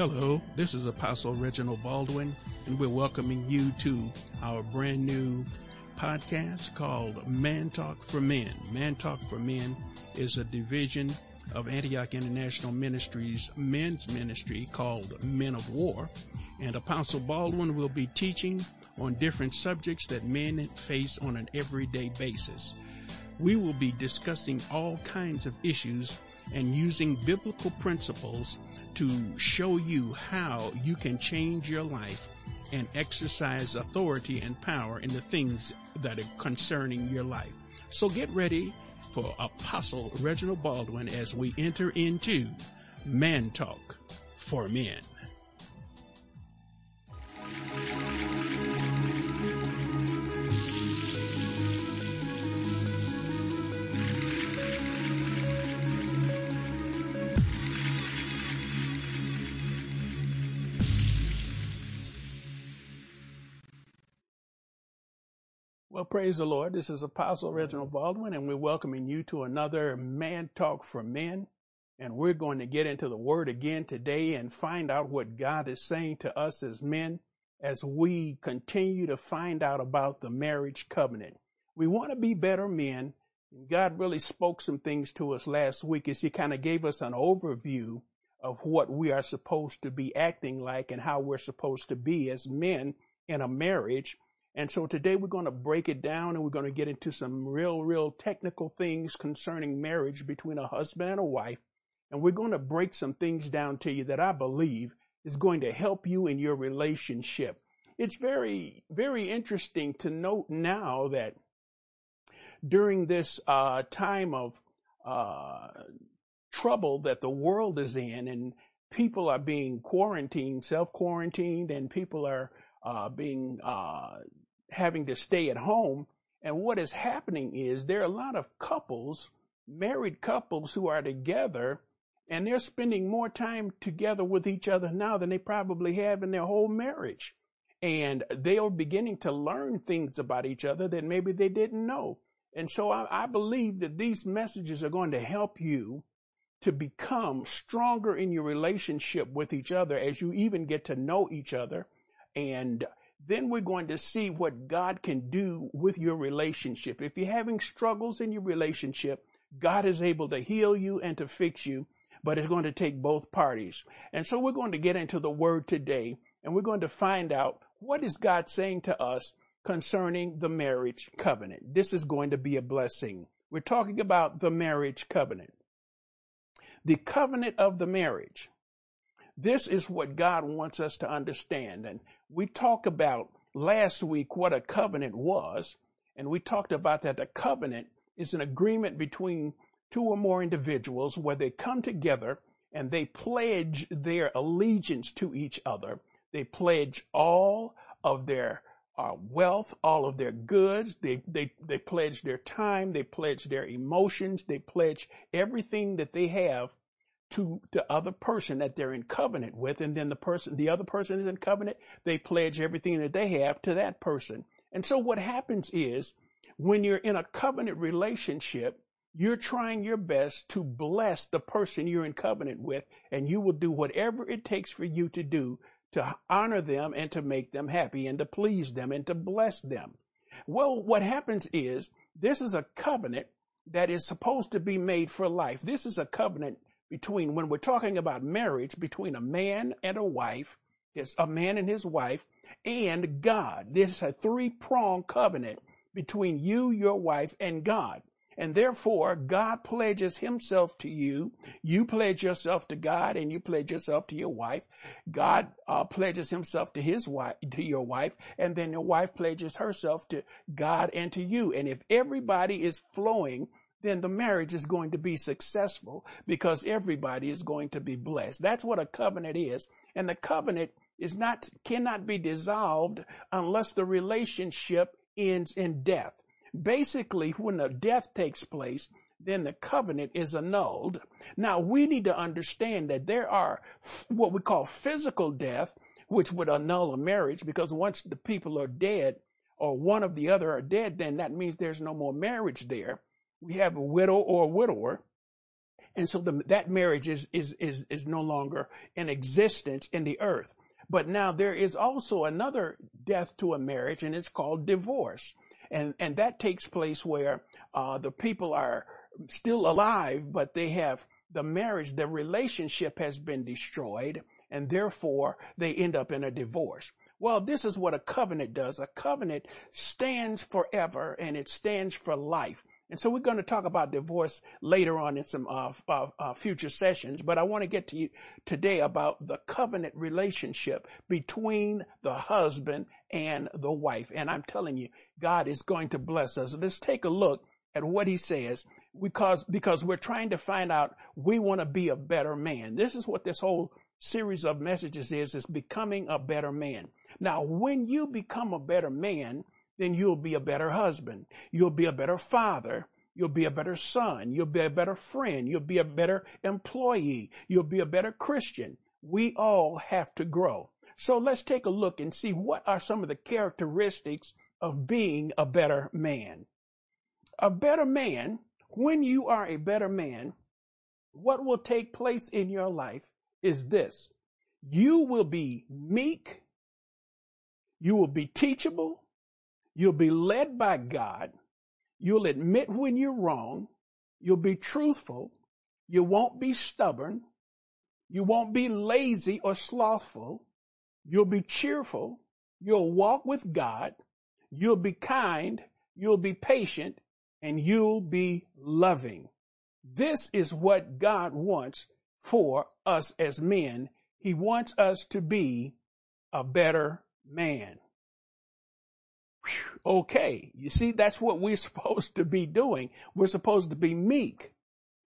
Hello, this is Apostle Reginald Baldwin, and we're welcoming you to our brand new podcast called Man Talk for Men. Man Talk for Men is a division of Antioch International Ministries men's ministry called Men of War, and Apostle Baldwin will be teaching on different subjects that men face on an everyday basis. We will be discussing all kinds of issues and using biblical principles to show you how you can change your life and exercise authority and power in the things that are concerning your life. So get ready for Apostle Reginald Baldwin as we enter into Man Talk for Men. Well, praise the Lord. This is Apostle Reginald Baldwin, and we're welcoming you to another Man Talk for Men. And we're going to get into the Word again today and find out what God is saying to us as men as we continue to find out about the marriage covenant. We want to be better men. God really spoke some things to us last week as He kind of gave us an overview of what we are supposed to be acting like and how we're supposed to be as men in a marriage. And so today we're going to break it down and we're going to get into some real, real technical things concerning marriage between a husband and a wife. And we're going to break some things down to you that I believe is going to help you in your relationship. It's very, very interesting to note now that during this uh, time of uh, trouble that the world is in and people are being quarantined, self-quarantined, and people are uh, being uh, having to stay at home. And what is happening is there are a lot of couples, married couples who are together and they're spending more time together with each other now than they probably have in their whole marriage. And they are beginning to learn things about each other that maybe they didn't know. And so I, I believe that these messages are going to help you to become stronger in your relationship with each other as you even get to know each other and then we're going to see what God can do with your relationship. If you're having struggles in your relationship, God is able to heal you and to fix you, but it's going to take both parties. And so we're going to get into the word today and we're going to find out what is God saying to us concerning the marriage covenant. This is going to be a blessing. We're talking about the marriage covenant. The covenant of the marriage. This is what God wants us to understand. And we talked about last week what a covenant was. And we talked about that a covenant is an agreement between two or more individuals where they come together and they pledge their allegiance to each other. They pledge all of their uh, wealth, all of their goods. They, they, they pledge their time. They pledge their emotions. They pledge everything that they have to the other person that they're in covenant with. And then the person, the other person is in covenant. They pledge everything that they have to that person. And so what happens is when you're in a covenant relationship, you're trying your best to bless the person you're in covenant with, and you will do whatever it takes for you to do to honor them and to make them happy and to please them and to bless them. Well, what happens is this is a covenant that is supposed to be made for life. This is a covenant between, when we're talking about marriage, between a man and a wife, it's a man and his wife, and God. This is a three prong covenant between you, your wife, and God. And therefore, God pledges himself to you. You pledge yourself to God and you pledge yourself to your wife. God uh, pledges himself to his wife, to your wife. And then your wife pledges herself to God and to you. And if everybody is flowing then the marriage is going to be successful because everybody is going to be blessed. That's what a covenant is. And the covenant is not, cannot be dissolved unless the relationship ends in death. Basically, when a death takes place, then the covenant is annulled. Now we need to understand that there are what we call physical death, which would annul a marriage because once the people are dead or one of the other are dead, then that means there's no more marriage there we have a widow or a widower. And so the, that marriage is, is, is, is no longer in existence in the earth. But now there is also another death to a marriage and it's called divorce. And, and that takes place where, uh, the people are still alive, but they have the marriage, the relationship has been destroyed and therefore they end up in a divorce. Well, this is what a covenant does. A covenant stands forever and it stands for life. And so we're going to talk about divorce later on in some uh, uh, uh, future sessions, but I want to get to you today about the covenant relationship between the husband and the wife. And I'm telling you, God is going to bless us. Let's take a look at what he says because, because we're trying to find out we want to be a better man. This is what this whole series of messages is, is becoming a better man. Now, when you become a better man, then you'll be a better husband. You'll be a better father. You'll be a better son. You'll be a better friend. You'll be a better employee. You'll be a better Christian. We all have to grow. So let's take a look and see what are some of the characteristics of being a better man. A better man, when you are a better man, what will take place in your life is this. You will be meek. You will be teachable. You'll be led by God. You'll admit when you're wrong. You'll be truthful. You won't be stubborn. You won't be lazy or slothful. You'll be cheerful. You'll walk with God. You'll be kind. You'll be patient and you'll be loving. This is what God wants for us as men. He wants us to be a better man. Okay. You see, that's what we're supposed to be doing. We're supposed to be meek.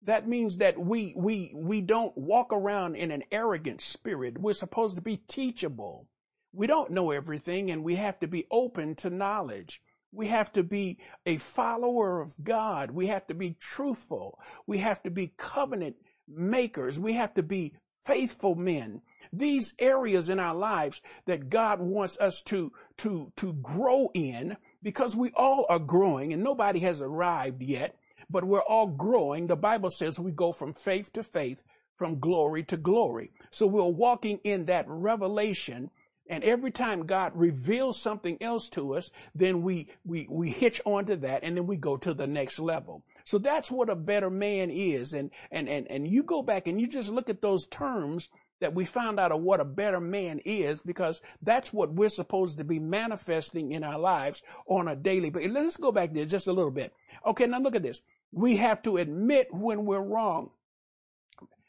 That means that we, we, we don't walk around in an arrogant spirit. We're supposed to be teachable. We don't know everything and we have to be open to knowledge. We have to be a follower of God. We have to be truthful. We have to be covenant makers. We have to be faithful men. These areas in our lives that God wants us to, to, to grow in because we all are growing and nobody has arrived yet, but we're all growing. The Bible says we go from faith to faith, from glory to glory. So we're walking in that revelation and every time God reveals something else to us, then we, we, we hitch onto that and then we go to the next level. So that's what a better man is. And, and, and, and you go back and you just look at those terms that we found out of what a better man is because that's what we're supposed to be manifesting in our lives on a daily basis. Let's go back there just a little bit. Okay. Now look at this. We have to admit when we're wrong.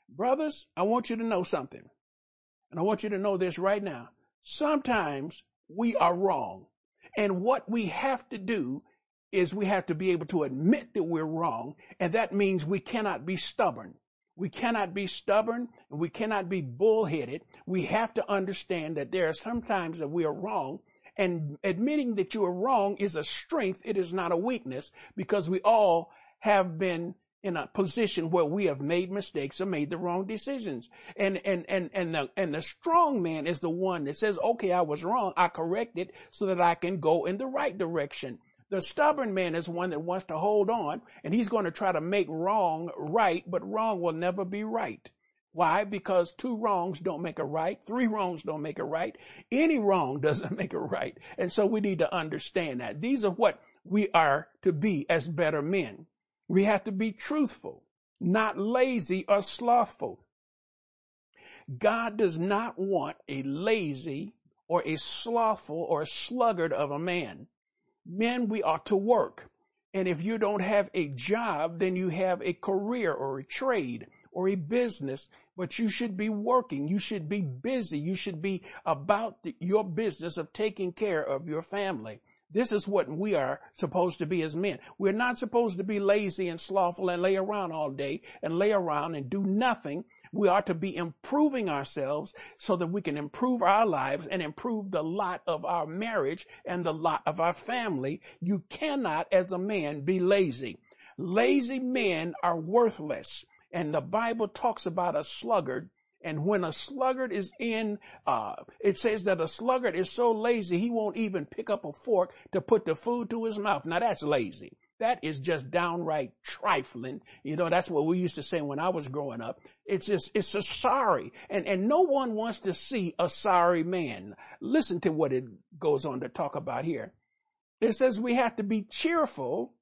Brothers, I want you to know something. And I want you to know this right now. Sometimes we are wrong. And what we have to do is we have to be able to admit that we're wrong. And that means we cannot be stubborn. We cannot be stubborn and we cannot be bullheaded. We have to understand that there are some times that we are wrong and admitting that you are wrong is a strength. It is not a weakness because we all have been in a position where we have made mistakes or made the wrong decisions. And, and, and, and the, and the strong man is the one that says, okay, I was wrong. I correct it so that I can go in the right direction. The stubborn man is one that wants to hold on and he's going to try to make wrong right, but wrong will never be right. Why? Because two wrongs don't make a right. Three wrongs don't make a right. Any wrong doesn't make a right. And so we need to understand that. These are what we are to be as better men. We have to be truthful, not lazy or slothful. God does not want a lazy or a slothful or a sluggard of a man. Men, we ought to work. And if you don't have a job, then you have a career or a trade or a business, but you should be working. You should be busy. You should be about the, your business of taking care of your family. This is what we are supposed to be as men. We're not supposed to be lazy and slothful and lay around all day and lay around and do nothing. We are to be improving ourselves so that we can improve our lives and improve the lot of our marriage and the lot of our family. You cannot, as a man, be lazy. Lazy men are worthless. And the Bible talks about a sluggard and when a sluggard is in, uh, it says that a sluggard is so lazy he won't even pick up a fork to put the food to his mouth. Now that's lazy. That is just downright trifling. You know, that's what we used to say when I was growing up. It's just, it's a sorry. And, and no one wants to see a sorry man. Listen to what it goes on to talk about here. It says we have to be cheerful.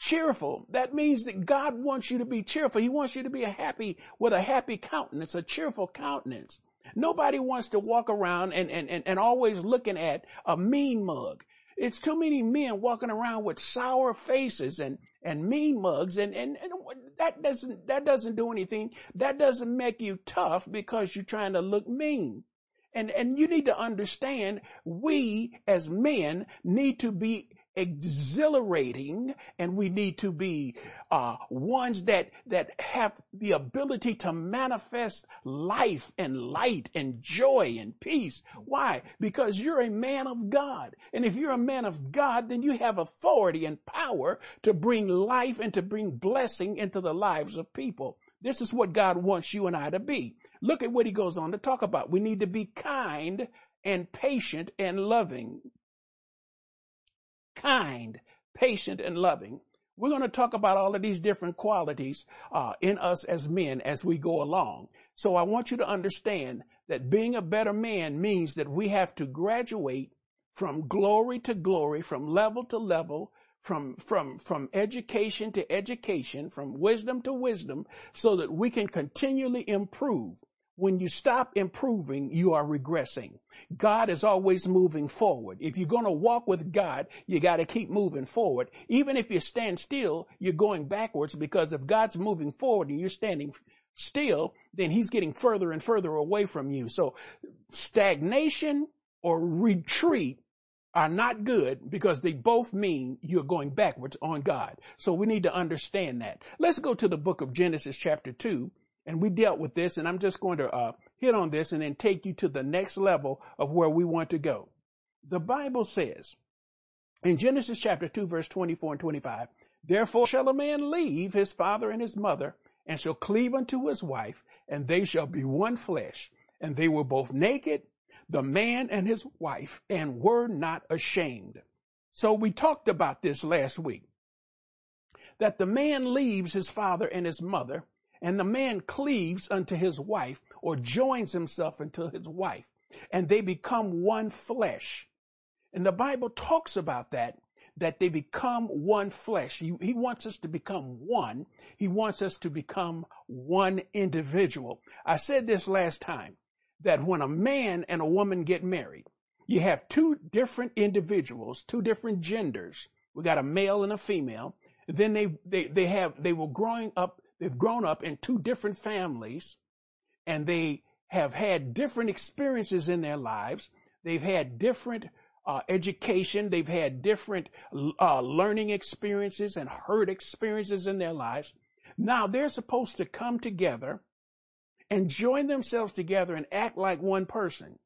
Cheerful. That means that God wants you to be cheerful. He wants you to be a happy, with a happy countenance, a cheerful countenance. Nobody wants to walk around and, and, and, and always looking at a mean mug. It's too many men walking around with sour faces and, and mean mugs and, and, and that doesn't, that doesn't do anything. That doesn't make you tough because you're trying to look mean. And, and you need to understand we as men need to be exhilarating and we need to be uh, ones that that have the ability to manifest life and light and joy and peace. Why? Because you're a man of god. And if you're a man of god then you have authority and power to bring life and to bring blessing into the lives of people. This is what god wants you and i to be. Look at what he goes on to talk about. We need to be kind and patient and loving kind, patient, and loving. We're going to talk about all of these different qualities uh, in us as men as we go along. So I want you to understand that being a better man means that we have to graduate from glory to glory, from level to level, from, from, from education to education, from wisdom to wisdom, so that we can continually improve when you stop improving, you are regressing. God is always moving forward. If you're going to walk with God, you got to keep moving forward. Even if you stand still, you're going backwards because if God's moving forward and you're standing still, then he's getting further and further away from you. So stagnation or retreat are not good because they both mean you're going backwards on God. So we need to understand that. Let's go to the book of Genesis chapter 2 and we dealt with this, and I'm just going to uh, hit on this and then take you to the next level of where we want to go. The Bible says in Genesis chapter 2, verse 24 and 25, Therefore shall a man leave his father and his mother, and shall cleave unto his wife, and they shall be one flesh. And they were both naked, the man and his wife, and were not ashamed. So we talked about this last week. That the man leaves his father and his mother and the man cleaves unto his wife or joins himself unto his wife and they become one flesh. And the Bible talks about that, that they become one flesh. He, he, wants us to become one. He wants us to become one individual. I said this last time that when a man and a woman get married, you have two different individuals, two different genders. We got a male and a female. Then they, they, they have, they were growing up They've grown up in two different families and they have had different experiences in their lives. They've had different uh, education. They've had different uh, learning experiences and hurt experiences in their lives. Now they're supposed to come together and join themselves together and act like one person.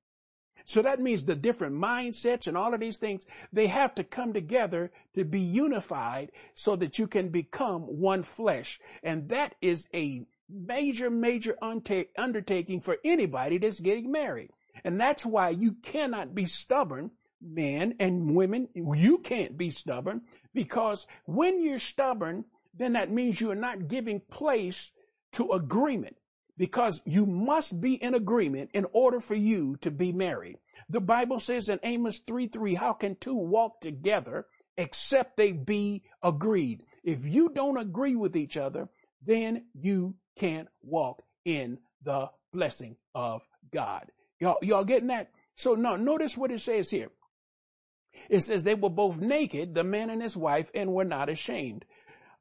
So that means the different mindsets and all of these things, they have to come together to be unified so that you can become one flesh. And that is a major, major undertaking for anybody that's getting married. And that's why you cannot be stubborn, men and women. You can't be stubborn because when you're stubborn, then that means you are not giving place to agreement because you must be in agreement in order for you to be married. The Bible says in Amos 3 3, how can two walk together except they be agreed? If you don't agree with each other, then you can't walk in the blessing of God. Y'all, y'all getting that? So now notice what it says here. It says they were both naked, the man and his wife, and were not ashamed.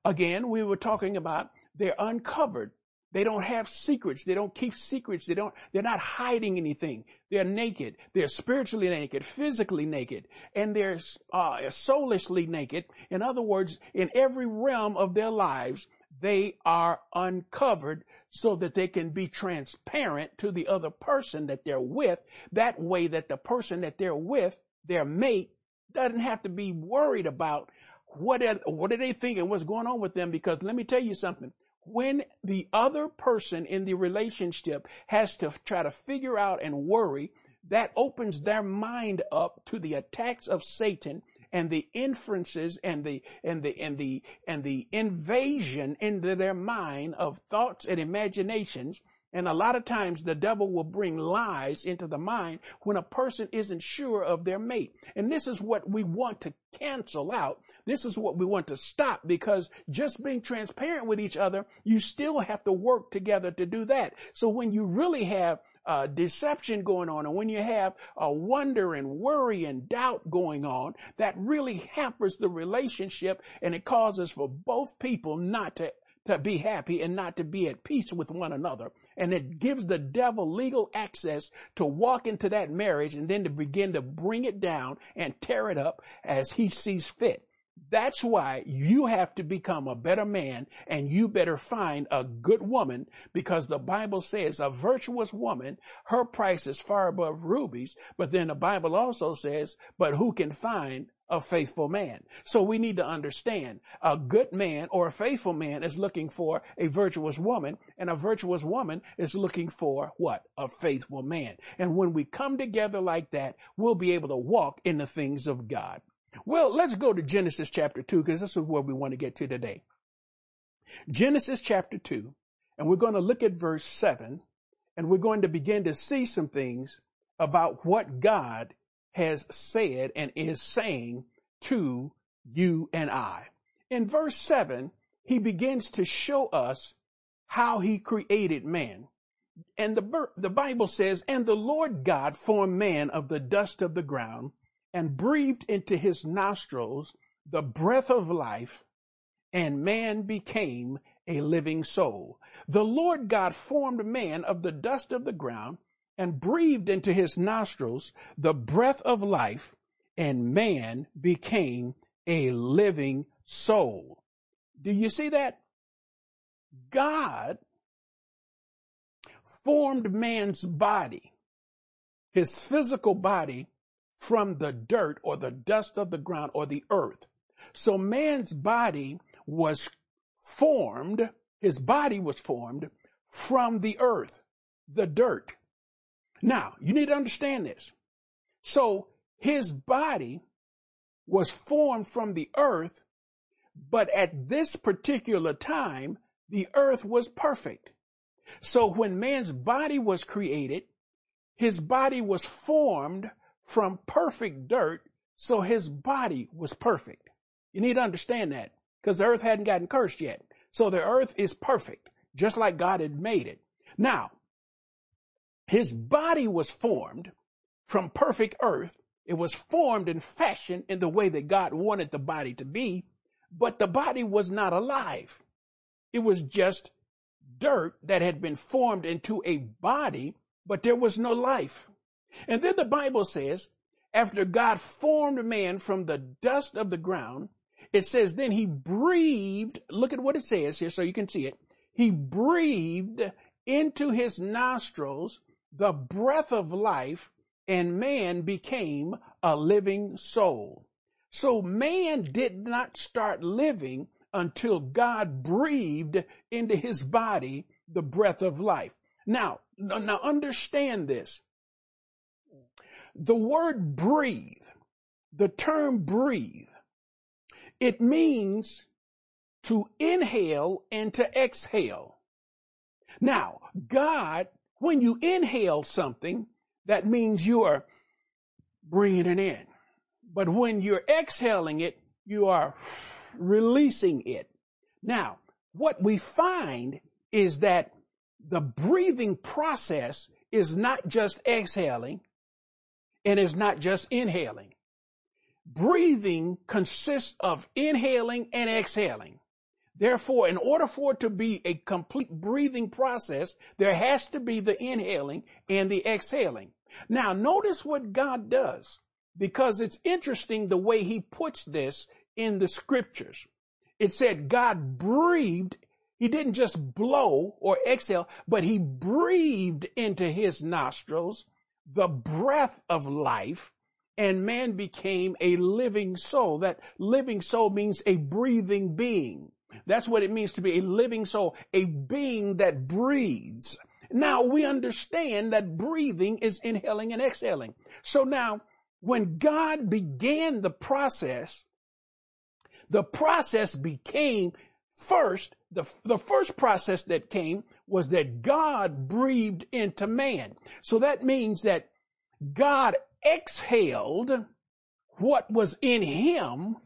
Again, we were talking about they're uncovered. They don't have secrets. They don't keep secrets. They don't, they're not hiding anything. They're naked. They're spiritually naked, physically naked, and they're uh, naked. In other words, in every realm of their lives, they are uncovered so that they can be transparent to the other person that they're with. That way that the person that they're with, their mate, doesn't have to be worried about what are, what are they thinking, what's going on with them, because let me tell you something when the other person in the relationship has to try to figure out and worry, that opens their mind up to the attacks of Satan and the inferences and the and the and the and the invasion into their mind of thoughts and imaginations and a lot of times the devil will bring lies into the mind when a person isn't sure of their mate. And this is what we want to cancel out. This is what we want to stop because just being transparent with each other, you still have to work together to do that. So when you really have uh, deception going on, and when you have a wonder and worry and doubt going on, that really hampers the relationship and it causes for both people not to to be happy and not to be at peace with one another. And it gives the devil legal access to walk into that marriage and then to begin to bring it down and tear it up as he sees fit. That's why you have to become a better man and you better find a good woman because the Bible says a virtuous woman, her price is far above rubies. But then the Bible also says, but who can find a faithful man. So we need to understand a good man or a faithful man is looking for a virtuous woman and a virtuous woman is looking for what? A faithful man. And when we come together like that, we'll be able to walk in the things of God. Well, let's go to Genesis chapter 2 because this is where we want to get to today. Genesis chapter 2, and we're going to look at verse 7, and we're going to begin to see some things about what God has said and is saying to you and I. In verse 7, he begins to show us how he created man. And the, the Bible says, and the Lord God formed man of the dust of the ground and breathed into his nostrils the breath of life, and man became a living soul. The Lord God formed man of the dust of the ground and breathed into his nostrils the breath of life, and man became a living soul. Do you see that? God formed man's body, his physical body, from the dirt or the dust of the ground or the earth. So man's body was formed, his body was formed from the earth, the dirt. Now, you need to understand this. So his body was formed from the earth, but at this particular time, the earth was perfect. So when man's body was created, his body was formed from perfect dirt, so his body was perfect. You need to understand that because the earth hadn't gotten cursed yet. So the earth is perfect, just like God had made it. Now, his body was formed from perfect earth. It was formed and fashioned in the way that God wanted the body to be, but the body was not alive. It was just dirt that had been formed into a body, but there was no life. And then the Bible says, after God formed man from the dust of the ground, it says, then he breathed, look at what it says here so you can see it. He breathed into his nostrils the breath of life and man became a living soul. So man did not start living until God breathed into his body the breath of life. Now, now understand this. The word breathe, the term breathe, it means to inhale and to exhale. Now, God, when you inhale something, that means you are bringing it in. But when you're exhaling it, you are releasing it. Now, what we find is that the breathing process is not just exhaling, and is not just inhaling. Breathing consists of inhaling and exhaling. Therefore, in order for it to be a complete breathing process, there has to be the inhaling and the exhaling. Now, notice what God does because it's interesting the way he puts this in the scriptures. It said God breathed. He didn't just blow or exhale, but he breathed into his nostrils the breath of life and man became a living soul. That living soul means a breathing being. That's what it means to be a living soul, a being that breathes. Now we understand that breathing is inhaling and exhaling. So now when God began the process, the process became first, the, the first process that came was that God breathed into man. So that means that God exhaled what was in him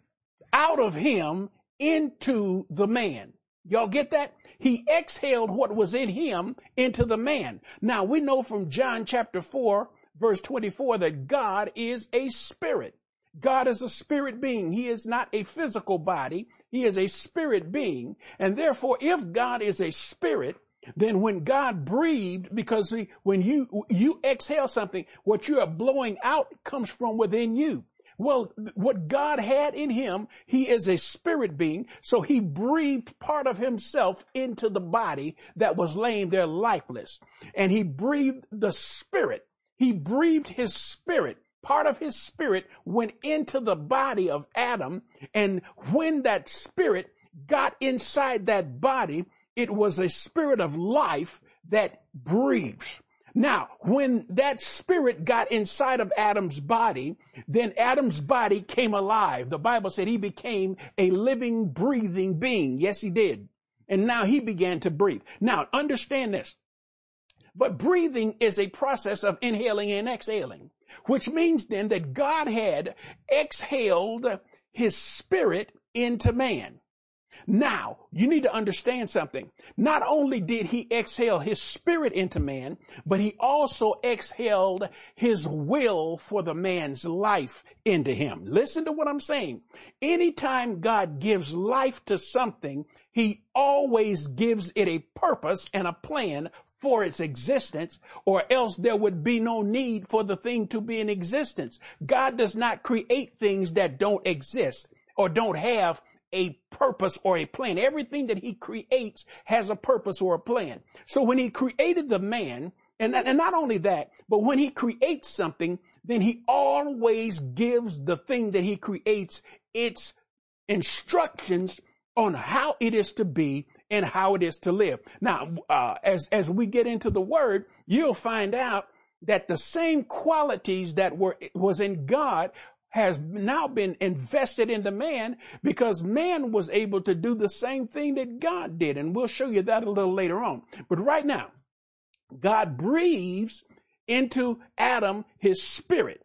out of him into the man. Y'all get that? He exhaled what was in him into the man. Now we know from John chapter 4 verse 24 that God is a spirit. God is a spirit being. He is not a physical body. He is a spirit being. And therefore, if God is a spirit, then when God breathed, because when you, you exhale something, what you are blowing out comes from within you. Well, what God had in him, he is a spirit being, so he breathed part of himself into the body that was laying there lifeless. And he breathed the spirit. He breathed his spirit part of his spirit went into the body of Adam. And when that spirit got inside that body, it was a spirit of life that breathes. Now, when that spirit got inside of Adam's body, then Adam's body came alive. The Bible said he became a living, breathing being. Yes, he did. And now he began to breathe. Now, understand this. But breathing is a process of inhaling and exhaling, which means then that God had exhaled his spirit into man. Now, you need to understand something. Not only did he exhale his spirit into man, but he also exhaled his will for the man's life into him. Listen to what I'm saying. Anytime God gives life to something, he always gives it a purpose and a plan for its existence or else there would be no need for the thing to be in existence. God does not create things that don't exist or don't have a purpose or a plan. Everything that he creates has a purpose or a plan. So when he created the man, and, and not only that, but when he creates something, then he always gives the thing that he creates its instructions on how it is to be and how it is to live. Now, uh, as, as we get into the word, you'll find out that the same qualities that were, was in God has now been invested into man because man was able to do the same thing that God did. And we'll show you that a little later on. But right now, God breathes into Adam his spirit.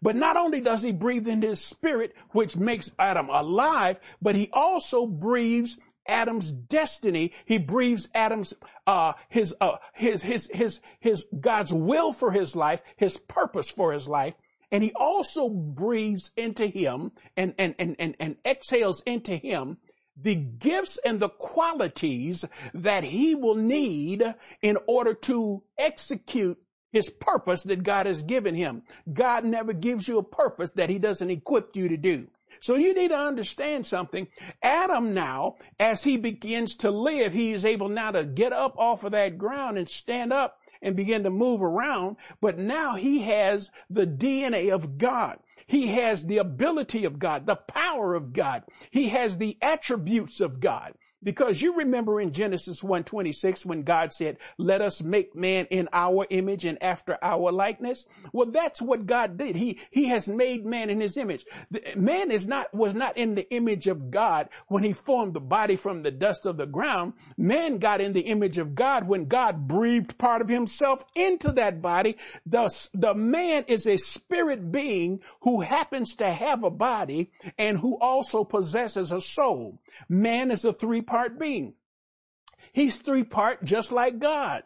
But not only does he breathe in his spirit, which makes Adam alive, but he also breathes Adam's destiny. He breathes Adam's, uh, his, uh, his, his, his, his, God's will for his life, his purpose for his life. And he also breathes into him and, and, and, and, and exhales into him the gifts and the qualities that he will need in order to execute his purpose that God has given him. God never gives you a purpose that he doesn't equip you to do. So you need to understand something. Adam now, as he begins to live, he is able now to get up off of that ground and stand up and begin to move around, but now he has the DNA of God. He has the ability of God, the power of God. He has the attributes of God. Because you remember in Genesis 1:26 when God said, "Let us make man in our image and after our likeness." Well, that's what God did. He he has made man in his image. Man is not was not in the image of God when he formed the body from the dust of the ground. Man got in the image of God when God breathed part of himself into that body. Thus, the man is a spirit being who happens to have a body and who also possesses a soul. Man is a three part being. He's three part just like God.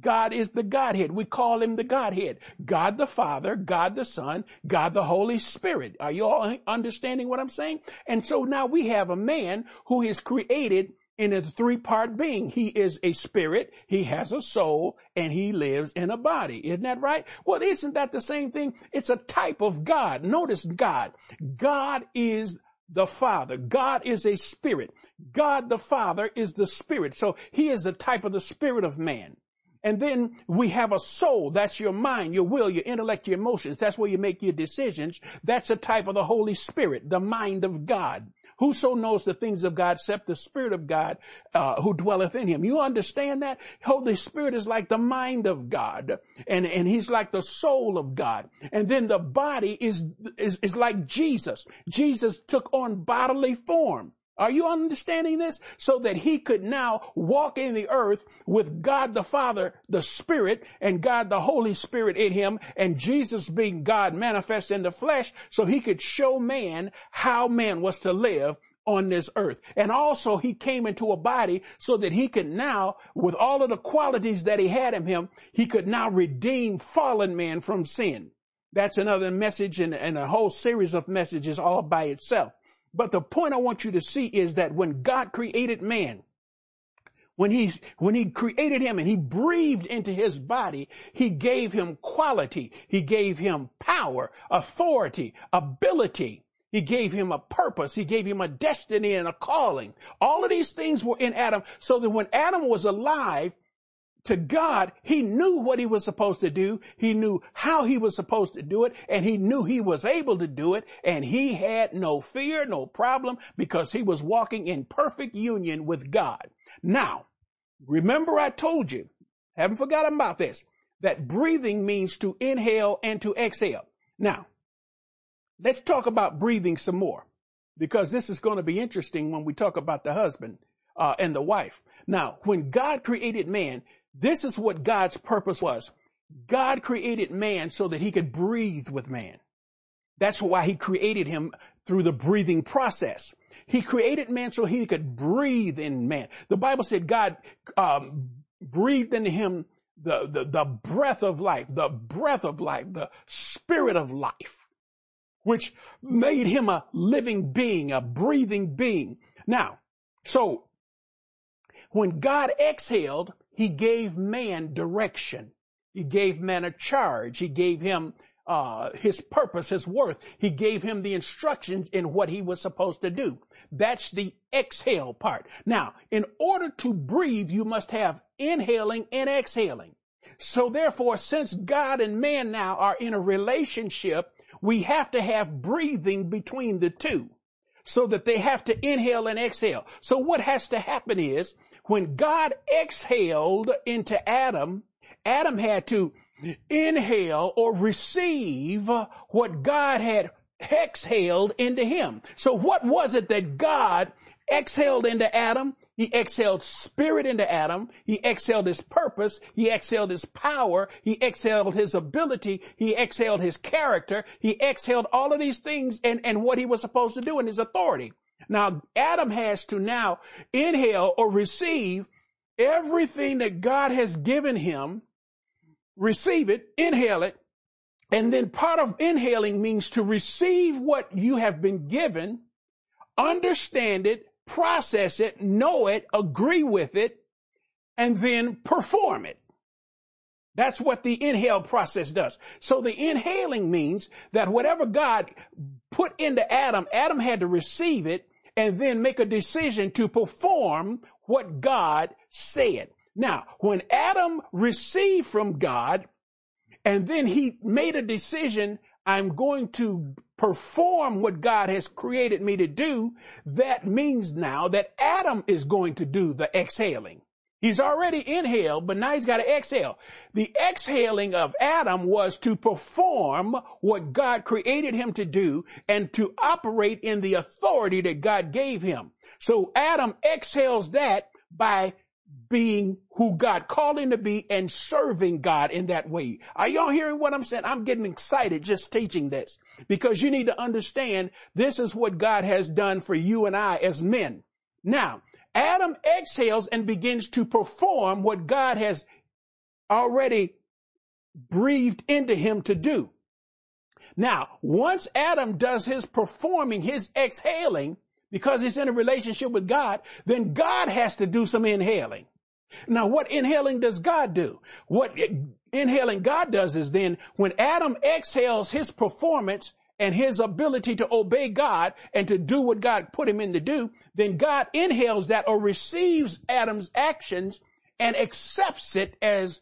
God is the Godhead. We call him the Godhead. God the Father, God the Son, God the Holy Spirit. Are you all understanding what I'm saying? And so now we have a man who is created in a three part being. He is a spirit, he has a soul, and he lives in a body. Isn't that right? Well, isn't that the same thing? It's a type of God. Notice God. God is the Father. God is a spirit. God the Father is the spirit. So he is the type of the spirit of man. And then we have a soul. That's your mind, your will, your intellect, your emotions. That's where you make your decisions. That's a type of the Holy Spirit, the mind of God. Whoso knows the things of God except the Spirit of God uh, who dwelleth in him. You understand that? Holy Spirit is like the mind of God and, and he's like the soul of God. And then the body is, is, is like Jesus. Jesus took on bodily form. Are you understanding this? So that he could now walk in the earth with God the Father, the Spirit, and God the Holy Spirit in him, and Jesus being God manifest in the flesh, so he could show man how man was to live on this earth. And also he came into a body so that he could now, with all of the qualities that he had in him, he could now redeem fallen man from sin. That's another message and, and a whole series of messages all by itself. But the point I want you to see is that when God created man, when he, when he created him and he breathed into his body, he gave him quality. He gave him power, authority, ability. He gave him a purpose. He gave him a destiny and a calling. All of these things were in Adam so that when Adam was alive, to God, he knew what he was supposed to do. He knew how he was supposed to do it and he knew he was able to do it and he had no fear, no problem because he was walking in perfect union with God. Now, remember I told you, haven't forgotten about this, that breathing means to inhale and to exhale. Now, let's talk about breathing some more because this is going to be interesting when we talk about the husband uh, and the wife. Now, when God created man, this is what God's purpose was. God created man so that he could breathe with man. That's why he created him through the breathing process. He created man so he could breathe in man. The Bible said God um, breathed into him the, the, the breath of life, the breath of life, the spirit of life, which made him a living being, a breathing being. Now, so when God exhaled, he gave man direction. He gave man a charge. He gave him uh, his purpose, his worth. He gave him the instructions in what he was supposed to do. That's the exhale part. Now, in order to breathe, you must have inhaling and exhaling. So therefore, since God and man now are in a relationship, we have to have breathing between the two so that they have to inhale and exhale. So what has to happen is when God exhaled into Adam, Adam had to inhale or receive what God had exhaled into him. So what was it that God exhaled into Adam? He exhaled spirit into Adam. He exhaled his purpose. He exhaled his power. He exhaled his ability. He exhaled his character. He exhaled all of these things and, and what he was supposed to do and his authority. Now, Adam has to now inhale or receive everything that God has given him, receive it, inhale it, and then part of inhaling means to receive what you have been given, understand it, process it, know it, agree with it, and then perform it. That's what the inhale process does. So the inhaling means that whatever God put into Adam, Adam had to receive it and then make a decision to perform what God said. Now, when Adam received from God and then he made a decision, I'm going to perform what God has created me to do, that means now that Adam is going to do the exhaling. He's already inhaled, but now he's got to exhale. The exhaling of Adam was to perform what God created him to do and to operate in the authority that God gave him. So Adam exhales that by being who God called him to be and serving God in that way. Are y'all hearing what I'm saying? I'm getting excited just teaching this because you need to understand this is what God has done for you and I as men. Now, Adam exhales and begins to perform what God has already breathed into him to do. Now, once Adam does his performing, his exhaling, because he's in a relationship with God, then God has to do some inhaling. Now, what inhaling does God do? What inhaling God does is then when Adam exhales his performance, and his ability to obey God and to do what God put him in to do, then God inhales that or receives Adam's actions and accepts it as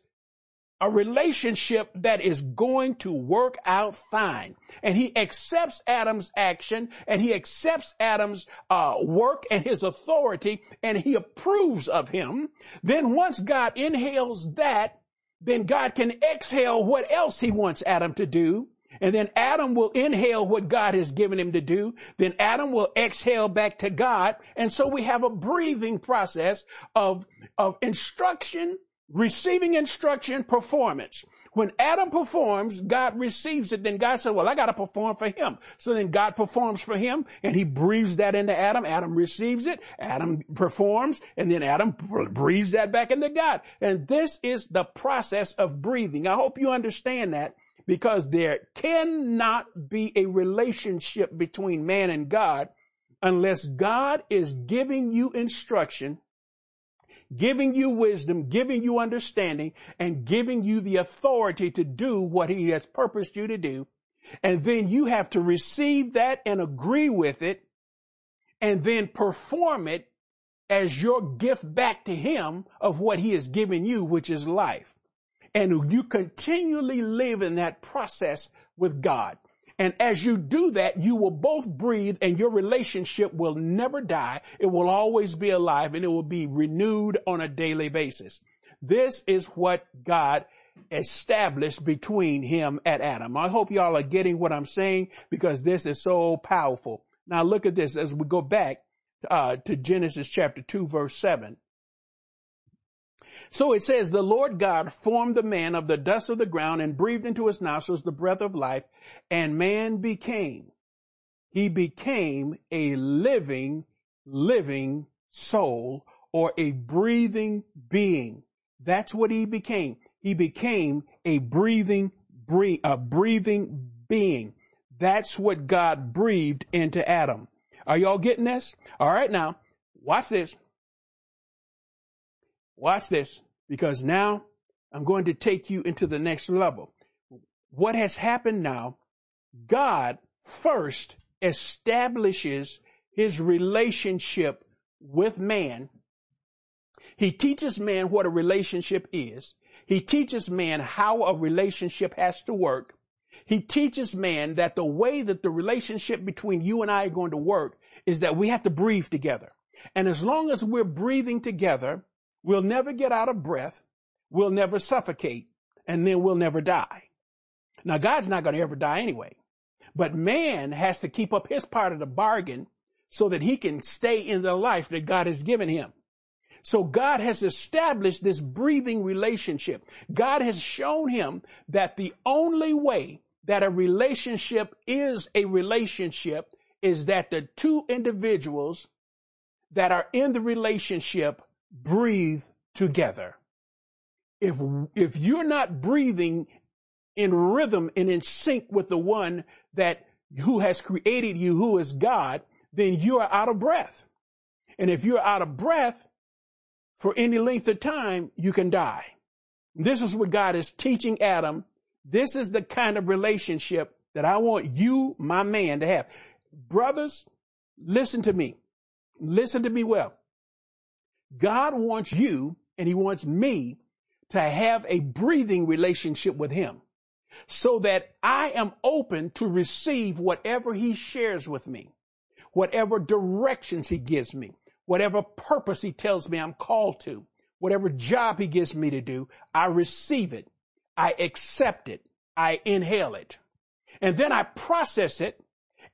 a relationship that is going to work out fine. And he accepts Adam's action and he accepts Adam's uh, work and his authority and he approves of him. Then once God inhales that, then God can exhale what else he wants Adam to do. And then Adam will inhale what God has given him to do. Then Adam will exhale back to God. And so we have a breathing process of, of instruction receiving instruction, performance. When Adam performs, God receives it. Then God said, well, I got to perform for him. So then God performs for him and he breathes that into Adam. Adam receives it. Adam performs and then Adam breathes that back into God. And this is the process of breathing. I hope you understand that because there cannot be a relationship between man and God unless God is giving you instruction giving you wisdom, giving you understanding, and giving you the authority to do what he has purposed you to do. And then you have to receive that and agree with it and then perform it as your gift back to him of what he has given you, which is life. And you continually live in that process with God. And as you do that, you will both breathe and your relationship will never die. It will always be alive and it will be renewed on a daily basis. This is what God established between him and Adam. I hope y'all are getting what I'm saying because this is so powerful. Now look at this as we go back uh, to Genesis chapter 2 verse 7. So it says, the Lord God formed the man of the dust of the ground and breathed into his nostrils the breath of life and man became, he became a living, living soul or a breathing being. That's what he became. He became a breathing, a breathing being. That's what God breathed into Adam. Are y'all getting this? All right. Now watch this. Watch this because now I'm going to take you into the next level. What has happened now, God first establishes his relationship with man. He teaches man what a relationship is. He teaches man how a relationship has to work. He teaches man that the way that the relationship between you and I are going to work is that we have to breathe together. And as long as we're breathing together, We'll never get out of breath. We'll never suffocate and then we'll never die. Now God's not going to ever die anyway, but man has to keep up his part of the bargain so that he can stay in the life that God has given him. So God has established this breathing relationship. God has shown him that the only way that a relationship is a relationship is that the two individuals that are in the relationship breathe together. If, if you're not breathing in rhythm and in sync with the one that who has created you, who is God, then you are out of breath. And if you're out of breath for any length of time, you can die. This is what God is teaching Adam. This is the kind of relationship that I want you, my man, to have. Brothers, listen to me. Listen to me well. God wants you and he wants me to have a breathing relationship with him so that I am open to receive whatever he shares with me, whatever directions he gives me, whatever purpose he tells me I'm called to, whatever job he gives me to do, I receive it. I accept it. I inhale it. And then I process it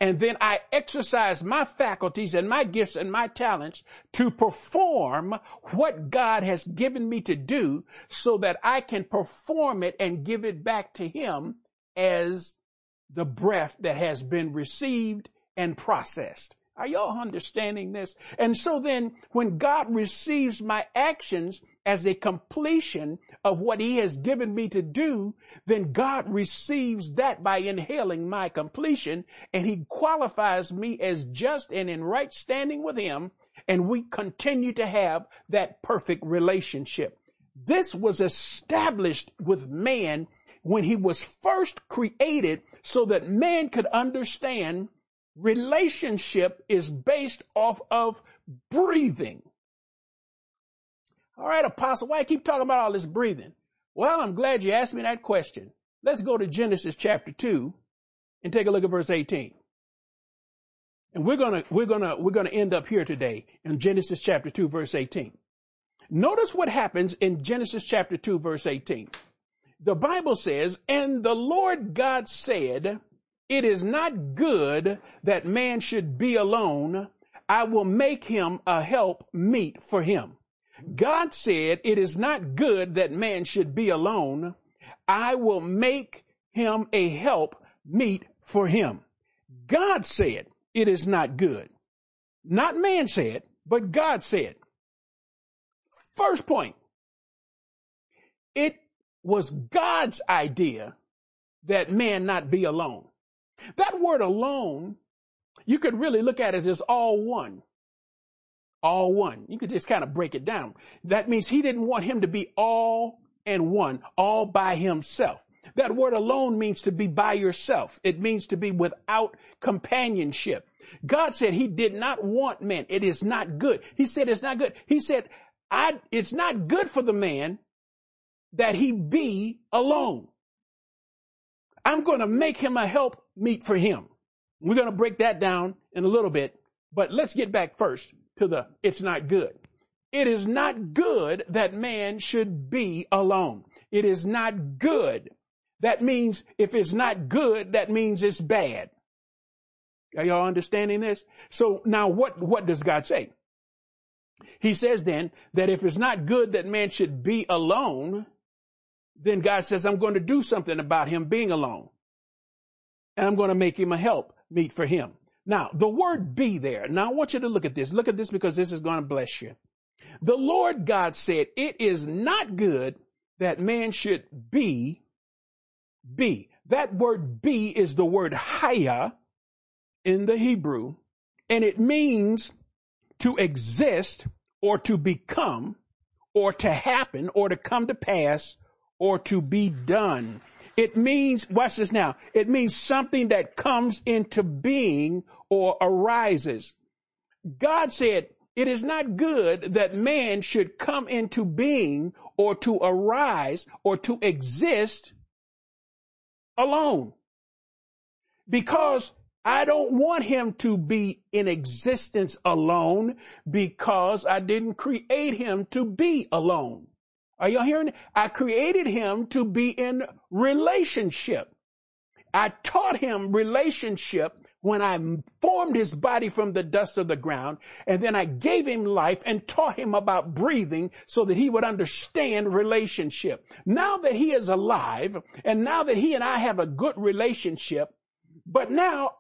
and then I exercise my faculties and my gifts and my talents to perform what God has given me to do so that I can perform it and give it back to him as the breath that has been received and processed. Are y'all understanding this? And so then when God receives my actions as a completion of what he has given me to do, then God receives that by inhaling my completion and he qualifies me as just and in right standing with him. And we continue to have that perfect relationship. This was established with man when he was first created so that man could understand relationship is based off of breathing. All right, apostle, why keep talking about all this breathing? Well, I'm glad you asked me that question. Let's go to Genesis chapter 2 and take a look at verse 18. And we're gonna, we're gonna, we're gonna end up here today in Genesis chapter 2 verse 18. Notice what happens in Genesis chapter 2 verse 18. The Bible says, and the Lord God said, it is not good that man should be alone. I will make him a help meet for him. God said, it is not good that man should be alone. I will make him a help meet for him. God said, it is not good. Not man said, but God said. First point. It was God's idea that man not be alone. That word alone, you could really look at it as all one. All one. You could just kind of break it down. That means he didn't want him to be all and one, all by himself. That word alone means to be by yourself. It means to be without companionship. God said he did not want men. It is not good. He said it's not good. He said, I, it's not good for the man that he be alone. I'm going to make him a help meet for him. We're going to break that down in a little bit, but let's get back first to the it's not good. It is not good that man should be alone. It is not good. That means if it's not good, that means it's bad. Are y'all understanding this? So now what, what does God say? He says then that if it's not good that man should be alone, then God says, I'm going to do something about him being alone. And I'm going to make him a help meet for him. Now, the word be there. Now I want you to look at this. Look at this because this is going to bless you. The Lord God said, it is not good that man should be, be. That word be is the word haya in the Hebrew, and it means to exist or to become or to happen or to come to pass or to be done. It means, watch this now, it means something that comes into being or arises. God said, it is not good that man should come into being or to arise or to exist alone. Because I don't want him to be in existence alone because I didn't create him to be alone. Are y'all hearing? I created him to be in relationship. I taught him relationship when I formed his body from the dust of the ground, and then I gave him life and taught him about breathing so that he would understand relationship. Now that he is alive, and now that he and I have a good relationship, but now,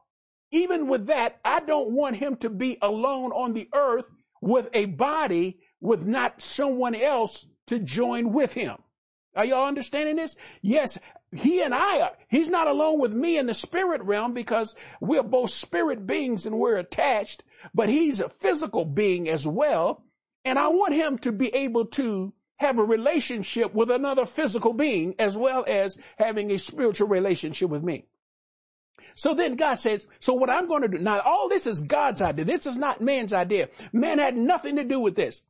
even with that, I don't want him to be alone on the earth with a body with not someone else to join with him. Are y'all understanding this? Yes, he and I are, he's not alone with me in the spirit realm because we're both spirit beings and we're attached, but he's a physical being as well. And I want him to be able to have a relationship with another physical being as well as having a spiritual relationship with me. So then God says, so what I'm going to do, now all this is God's idea. This is not man's idea. Man had nothing to do with this.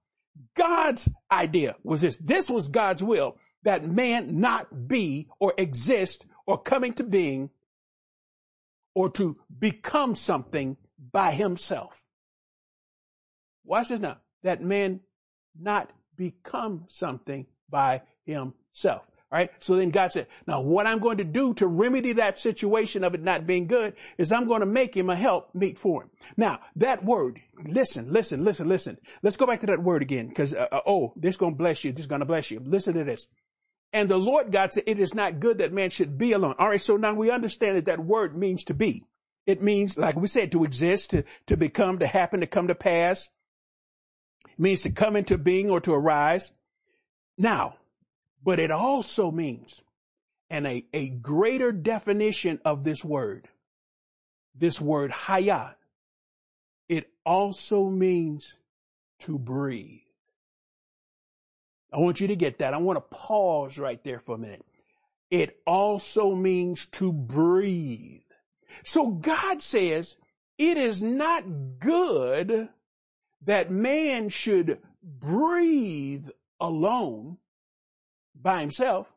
God's idea was this. This was God's will that man not be or exist or come into being or to become something by himself. Watch this now. That man not become something by himself. Right. So then God said, now what I'm going to do to remedy that situation of it not being good is I'm going to make him a help meet for him. Now that word, listen, listen, listen, listen. Let's go back to that word again because, uh, uh, oh, this is going to bless you. This is going to bless you. Listen to this. And the Lord God said, it is not good that man should be alone. All right. So now we understand that that word means to be. It means, like we said, to exist, to, to become, to happen, to come to pass. It means to come into being or to arise. Now, but it also means, and a, a greater definition of this word, this word hayat, it also means to breathe. I want you to get that. I want to pause right there for a minute. It also means to breathe. So God says it is not good that man should breathe alone by himself.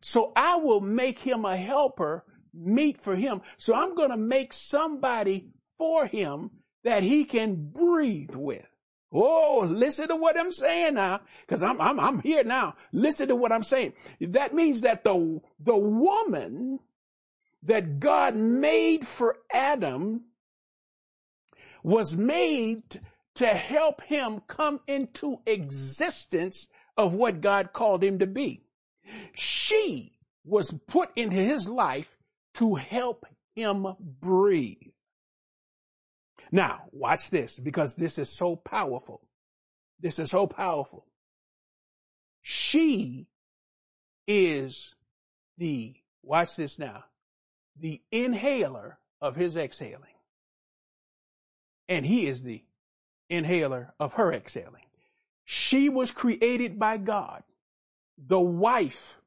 So I will make him a helper meet for him. So I'm going to make somebody for him that he can breathe with. Oh, listen to what I'm saying now, cause I'm, I'm, I'm here now. Listen to what I'm saying. That means that the, the woman that God made for Adam was made to help him come into existence of what God called him to be. She was put into his life to help him breathe. Now, watch this because this is so powerful. This is so powerful. She is the, watch this now, the inhaler of his exhaling. And he is the inhaler of her exhaling. She was created by God. The wife,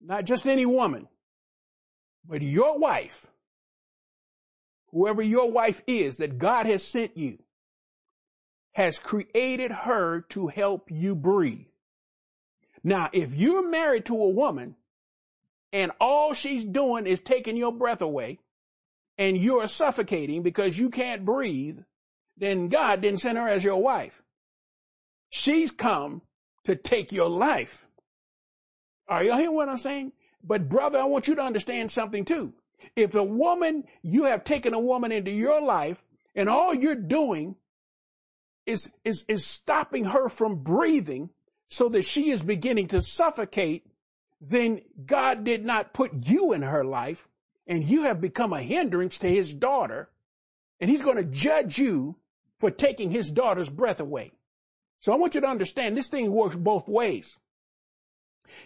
not just any woman, but your wife, whoever your wife is that God has sent you, has created her to help you breathe. Now, if you're married to a woman and all she's doing is taking your breath away and you're suffocating because you can't breathe, then God didn't send her as your wife. She's come to take your life. Are y'all hearing what I'm saying? But brother, I want you to understand something too. If a woman, you have taken a woman into your life and all you're doing is, is, is stopping her from breathing so that she is beginning to suffocate, then God did not put you in her life and you have become a hindrance to his daughter and he's going to judge you for taking his daughter's breath away. So I want you to understand this thing works both ways.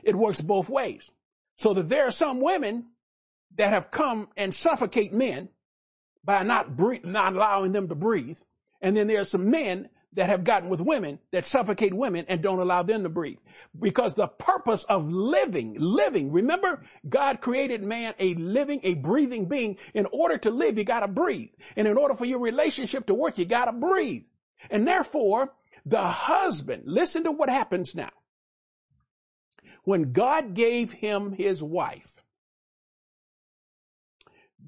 It works both ways. So that there are some women that have come and suffocate men by not breathe, not allowing them to breathe. And then there are some men that have gotten with women that suffocate women and don't allow them to breathe. Because the purpose of living, living, remember God created man a living, a breathing being. In order to live, you gotta breathe. And in order for your relationship to work, you gotta breathe. And therefore, the husband, listen to what happens now. When God gave him his wife,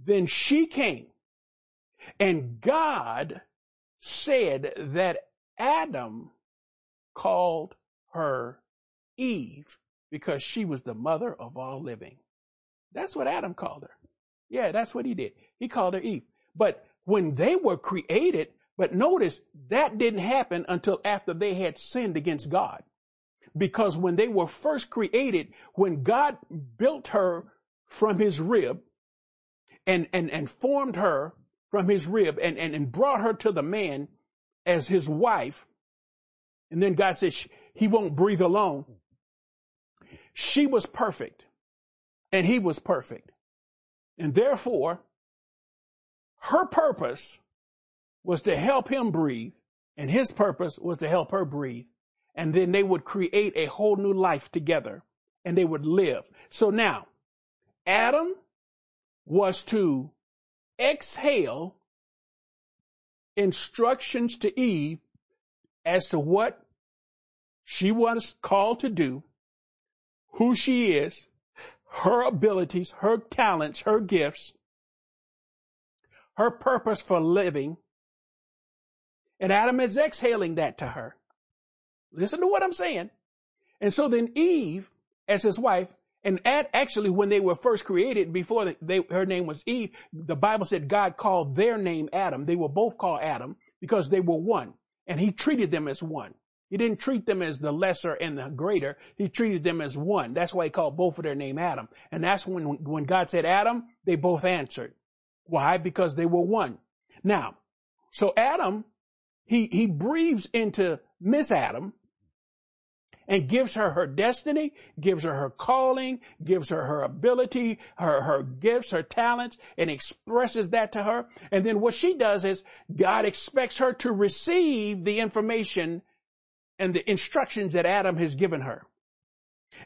then she came and God said that Adam called her Eve because she was the mother of all living. That's what Adam called her. Yeah, that's what he did. He called her Eve. But when they were created, but notice that didn't happen until after they had sinned against God. Because when they were first created, when God built her from his rib and, and, and formed her from his rib and, and, and brought her to the man as his wife, and then God says he won't breathe alone. She was perfect and he was perfect. And therefore, her purpose was to help him breathe and his purpose was to help her breathe. And then they would create a whole new life together and they would live. So now, Adam was to exhale instructions to Eve as to what she was called to do, who she is, her abilities, her talents, her gifts, her purpose for living. And Adam is exhaling that to her. Listen to what I'm saying. And so then Eve, as his wife, and actually when they were first created, before they, her name was Eve, the Bible said God called their name Adam. They were both called Adam because they were one. And he treated them as one. He didn't treat them as the lesser and the greater. He treated them as one. That's why he called both of their name Adam. And that's when, when God said Adam, they both answered. Why? Because they were one. Now, so Adam, he, he breathes into Miss Adam and gives her her destiny, gives her her calling, gives her her ability, her, her gifts, her talents, and expresses that to her. And then what she does is God expects her to receive the information and the instructions that Adam has given her.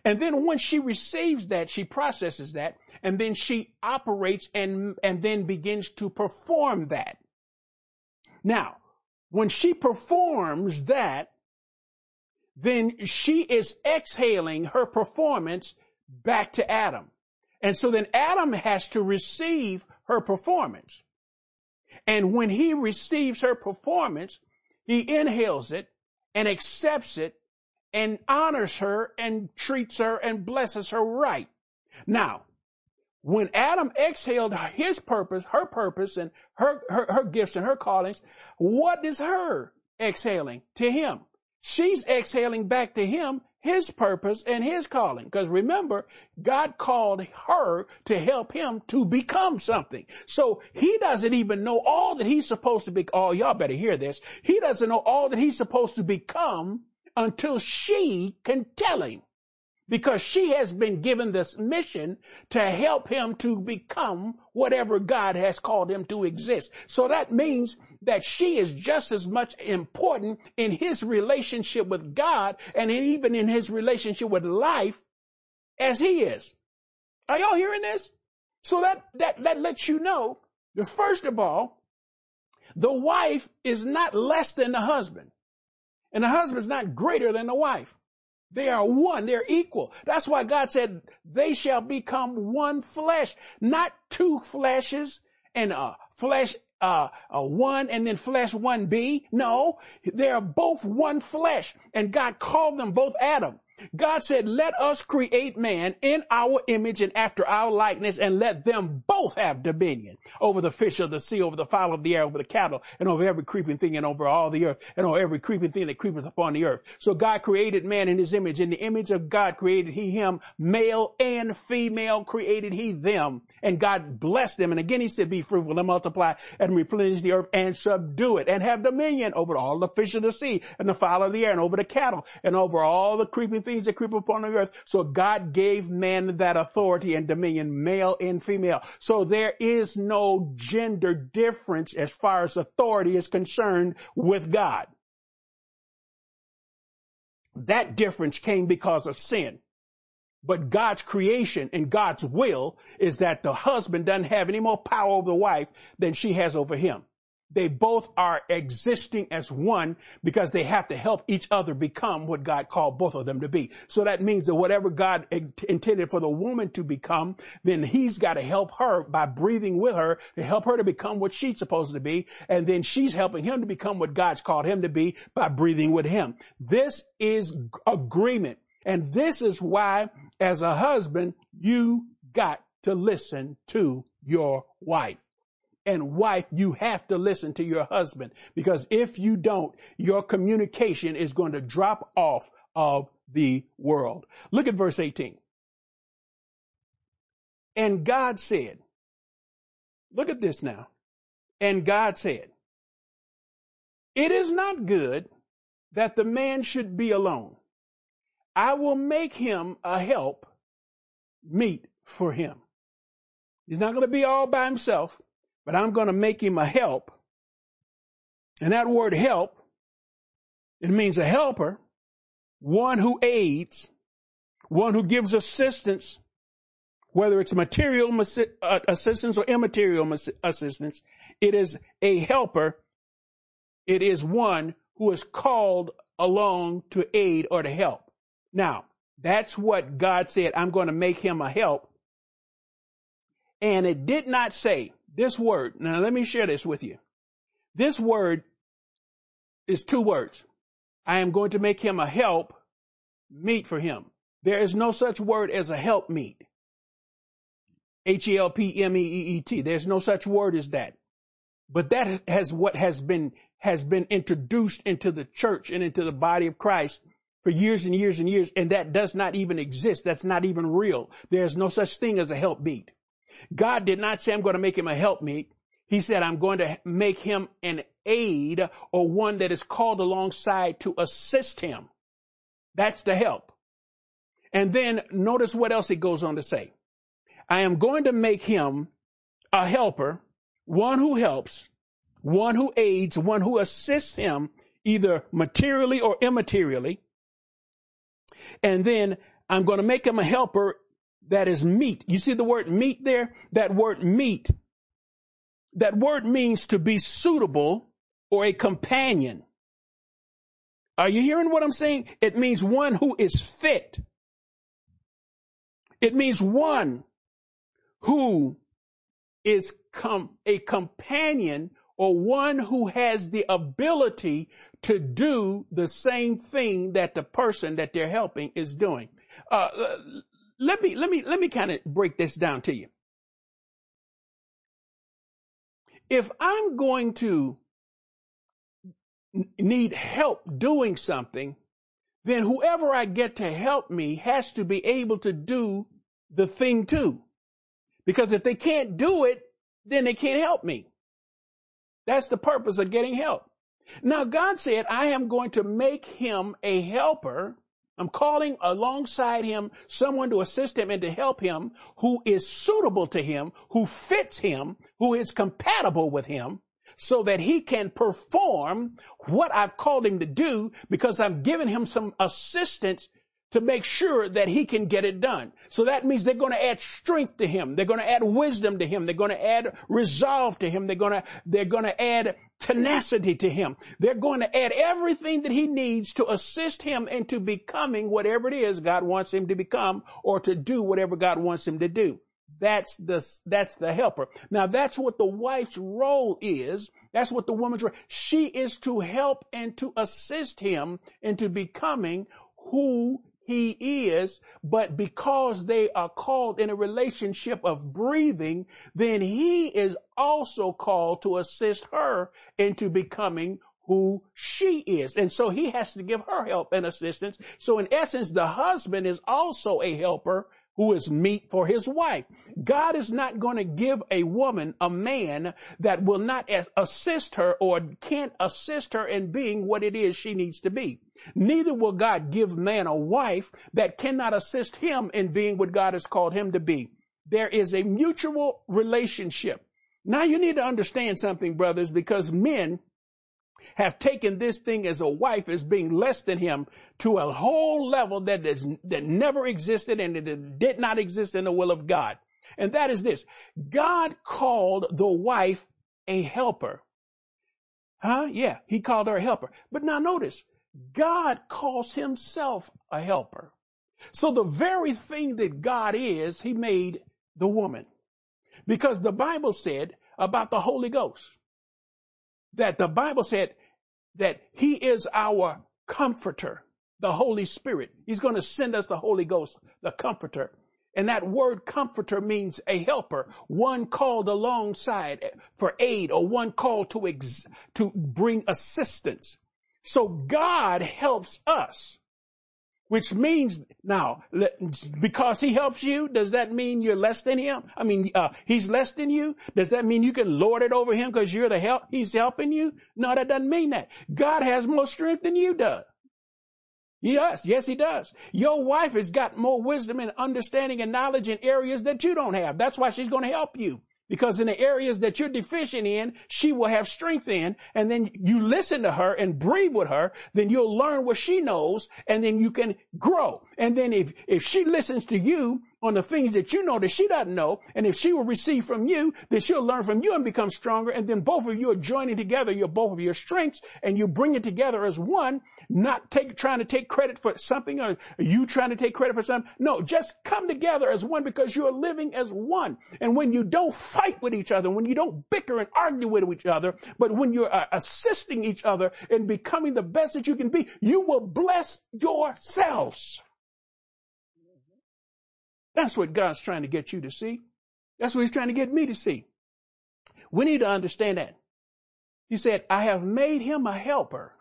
And then when she receives that, she processes that, and then she operates and, and then begins to perform that. Now, when she performs that, then she is exhaling her performance back to Adam. And so then Adam has to receive her performance. And when he receives her performance, he inhales it and accepts it and honors her and treats her and blesses her right. Now, when Adam exhaled his purpose, her purpose and her, her, her gifts and her callings, what is her exhaling to him? She's exhaling back to him his purpose and his calling. Because remember, God called her to help him to become something. So he doesn't even know all that he's supposed to be. Oh, y'all better hear this. He doesn't know all that he's supposed to become until she can tell him because she has been given this mission to help him to become whatever God has called him to exist. So that means that she is just as much important in his relationship with God and even in his relationship with life as he is. Are y'all hearing this? So that, that, that lets you know that first of all, the wife is not less than the husband and the husband is not greater than the wife. They are one. They're equal. That's why God said they shall become one flesh, not two fleshes and a flesh, uh, a one and then flesh one B. No, they are both one flesh and God called them both Adam. God said, let us create man in our image and after our likeness and let them both have dominion over the fish of the sea, over the fowl of the air, over the cattle and over every creeping thing and over all the earth and over every creeping thing that creepeth upon the earth. So God created man in his image. In the image of God created he him, male and female created he them. And God blessed them. And again he said, be fruitful and multiply and replenish the earth and subdue it and have dominion over all the fish of the sea and the fowl of the air and over the cattle and over all the creeping things that creep upon the earth. So God gave man that authority and dominion, male and female. So there is no gender difference as far as authority is concerned with God. That difference came because of sin. But God's creation and God's will is that the husband doesn't have any more power over the wife than she has over him. They both are existing as one because they have to help each other become what God called both of them to be. So that means that whatever God intended for the woman to become, then he's got to help her by breathing with her to help her to become what she's supposed to be. And then she's helping him to become what God's called him to be by breathing with him. This is agreement. And this is why as a husband, you got to listen to your wife and wife, you have to listen to your husband because if you don't, your communication is going to drop off of the world. Look at verse 18. And God said, look at this now. And God said, it is not good that the man should be alone. I will make him a help meet for him. He's not going to be all by himself but I'm going to make him a help. And that word help, it means a helper, one who aids, one who gives assistance, whether it's material uh, assistance or immaterial assistance. It is a helper. It is one who is called along to aid or to help. Now, that's what God said. I'm going to make him a help. And it did not say this word, now let me share this with you. This word is two words. I am going to make him a help meet for him. There is no such word as a help meet. H-E-L-P-M-E-E-T. There's no such word as that. But that has what has been, has been introduced into the church and into the body of Christ for years and years and years. And that does not even exist. That's not even real. There's no such thing as a help meet. God did not say, I'm going to make him a helpmeet. He said, I'm going to make him an aid or one that is called alongside to assist him. That's the help. And then notice what else he goes on to say. I am going to make him a helper, one who helps, one who aids, one who assists him either materially or immaterially. And then I'm going to make him a helper that is meet. You see the word meet there? That word meet. That word means to be suitable or a companion. Are you hearing what I'm saying? It means one who is fit. It means one who is com- a companion or one who has the ability to do the same thing that the person that they're helping is doing. Uh, let me, let me, let me kind of break this down to you. If I'm going to need help doing something, then whoever I get to help me has to be able to do the thing too. Because if they can't do it, then they can't help me. That's the purpose of getting help. Now God said, I am going to make him a helper. I'm calling alongside him someone to assist him and to help him who is suitable to him, who fits him, who is compatible with him so that he can perform what I've called him to do because I'm giving him some assistance to make sure that he can get it done. So that means they're going to add strength to him. They're going to add wisdom to him. They're going to add resolve to him. They're going to, they're going to add tenacity to him. They're going to add everything that he needs to assist him into becoming whatever it is God wants him to become or to do whatever God wants him to do. That's the, that's the helper. Now that's what the wife's role is. That's what the woman's role. She is to help and to assist him into becoming who he is, but because they are called in a relationship of breathing, then he is also called to assist her into becoming who she is. And so he has to give her help and assistance. So in essence, the husband is also a helper who is meet for his wife. God is not going to give a woman a man that will not assist her or can't assist her in being what it is she needs to be. Neither will God give man a wife that cannot assist him in being what God has called him to be. There is a mutual relationship. Now you need to understand something, brothers, because men have taken this thing as a wife as being less than him to a whole level that is, that never existed and it did not exist in the will of God. And that is this. God called the wife a helper. Huh? Yeah, he called her a helper. But now notice, God calls himself a helper. So the very thing that God is, he made the woman. Because the Bible said about the Holy Ghost, that the Bible said that he is our comforter, the Holy Spirit. He's going to send us the Holy Ghost, the comforter. And that word comforter means a helper, one called alongside for aid or one called to ex- to bring assistance. So God helps us. Which means now, because he helps you, does that mean you're less than him? I mean, uh, he's less than you? Does that mean you can lord it over him because you're the help, he's helping you? No, that doesn't mean that. God has more strength than you do. Yes. Yes, he does. Your wife has got more wisdom and understanding and knowledge in areas that you don't have. That's why she's going to help you. Because in the areas that you're deficient in, she will have strength in, and then you listen to her and breathe with her, then you'll learn what she knows, and then you can grow. And then if, if she listens to you on the things that you know that she doesn't know, and if she will receive from you, then she'll learn from you and become stronger, and then both of you are joining together your both of your strengths, and you bring it together as one, not take, trying to take credit for something or you trying to take credit for something. No, just come together as one because you're living as one. And when you don't fight with each other, when you don't bicker and argue with each other, but when you're uh, assisting each other in becoming the best that you can be, you will bless yourselves. That's what God's trying to get you to see. That's what he's trying to get me to see. We need to understand that. He said, I have made him a helper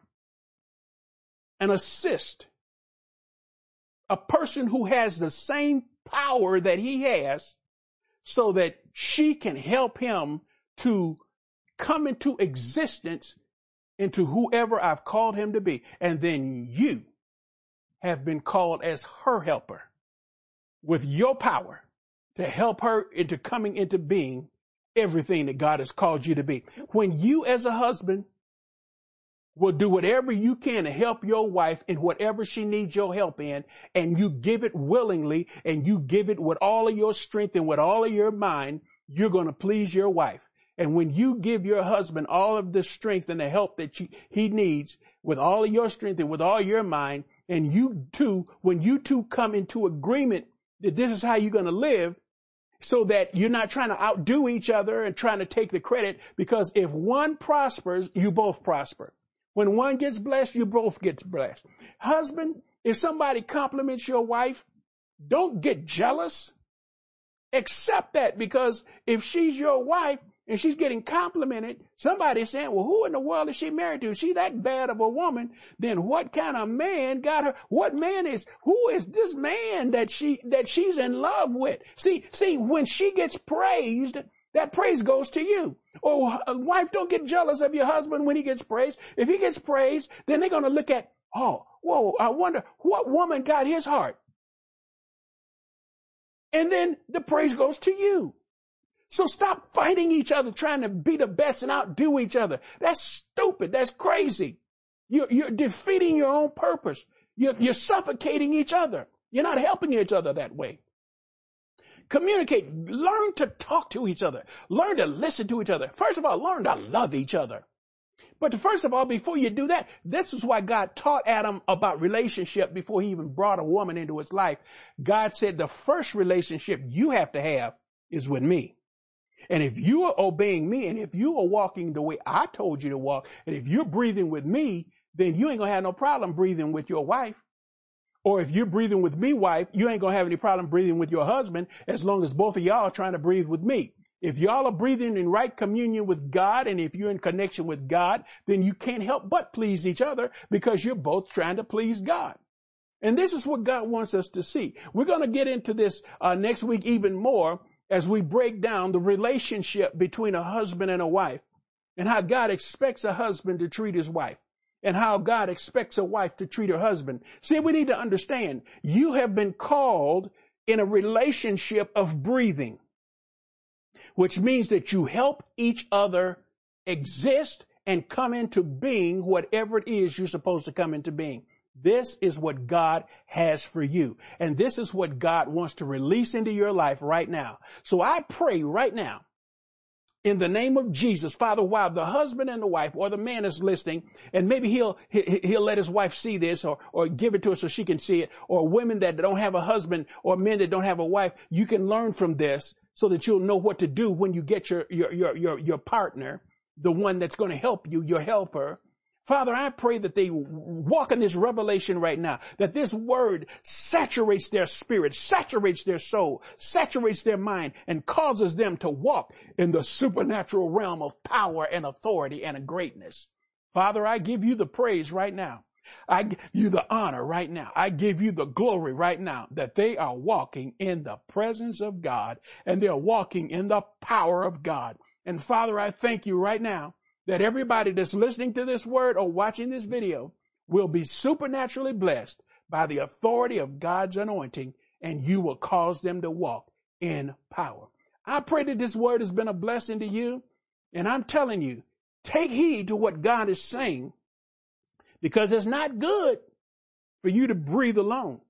and assist a person who has the same power that he has so that she can help him to come into existence into whoever I've called him to be. And then you have been called as her helper with your power to help her into coming into being everything that God has called you to be. When you as a husband will do whatever you can to help your wife in whatever she needs your help in, and you give it willingly, and you give it with all of your strength and with all of your mind, you're going to please your wife. And when you give your husband all of the strength and the help that he needs with all of your strength and with all your mind, and you two, when you two come into agreement that this is how you're going to live, so that you're not trying to outdo each other and trying to take the credit, because if one prospers, you both prosper. When one gets blessed, you both get blessed. Husband, if somebody compliments your wife, don't get jealous. Accept that because if she's your wife, and she's getting complimented, somebody's saying, well, who in the world is she married to? Is she that bad of a woman? Then what kind of man got her? What man is, who is this man that she, that she's in love with? See, see, when she gets praised, that praise goes to you. Oh, wife, don't get jealous of your husband when he gets praised. If he gets praised, then they're going to look at, oh, whoa, I wonder what woman got his heart. And then the praise goes to you. So stop fighting each other, trying to be the best and outdo each other. That's stupid. That's crazy. You're, you're defeating your own purpose. You're, you're suffocating each other. You're not helping each other that way. Communicate. Learn to talk to each other. Learn to listen to each other. First of all, learn to love each other. But first of all, before you do that, this is why God taught Adam about relationship before he even brought a woman into his life. God said the first relationship you have to have is with me. And if you are obeying me and if you are walking the way I told you to walk, and if you're breathing with me, then you ain't gonna have no problem breathing with your wife. Or if you're breathing with me, wife, you ain't gonna have any problem breathing with your husband as long as both of y'all are trying to breathe with me. If y'all are breathing in right communion with God and if you're in connection with God, then you can't help but please each other because you're both trying to please God. And this is what God wants us to see. We're going to get into this uh, next week even more as we break down the relationship between a husband and a wife and how God expects a husband to treat his wife and how God expects a wife to treat her husband. See, we need to understand you have been called in a relationship of breathing, which means that you help each other exist and come into being whatever it is you're supposed to come into being. This is what God has for you. And this is what God wants to release into your life right now. So I pray right now in the name of Jesus, Father, while the husband and the wife or the man is listening, and maybe he'll, he'll let his wife see this or, or give it to her so she can see it, or women that don't have a husband or men that don't have a wife, you can learn from this so that you'll know what to do when you get your, your, your, your, your partner, the one that's going to help you, your helper, Father, I pray that they walk in this revelation right now, that this word saturates their spirit, saturates their soul, saturates their mind, and causes them to walk in the supernatural realm of power and authority and greatness. Father, I give you the praise right now. I give you the honor right now. I give you the glory right now that they are walking in the presence of God and they're walking in the power of God. And Father, I thank you right now that everybody that's listening to this word or watching this video will be supernaturally blessed by the authority of God's anointing and you will cause them to walk in power. I pray that this word has been a blessing to you and I'm telling you, take heed to what God is saying because it's not good for you to breathe alone.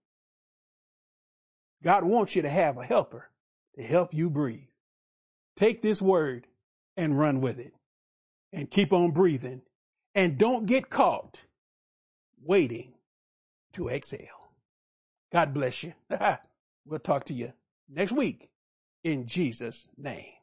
God wants you to have a helper to help you breathe. Take this word and run with it and keep on breathing and don't get caught waiting to exhale. God bless you. we'll talk to you next week in Jesus name.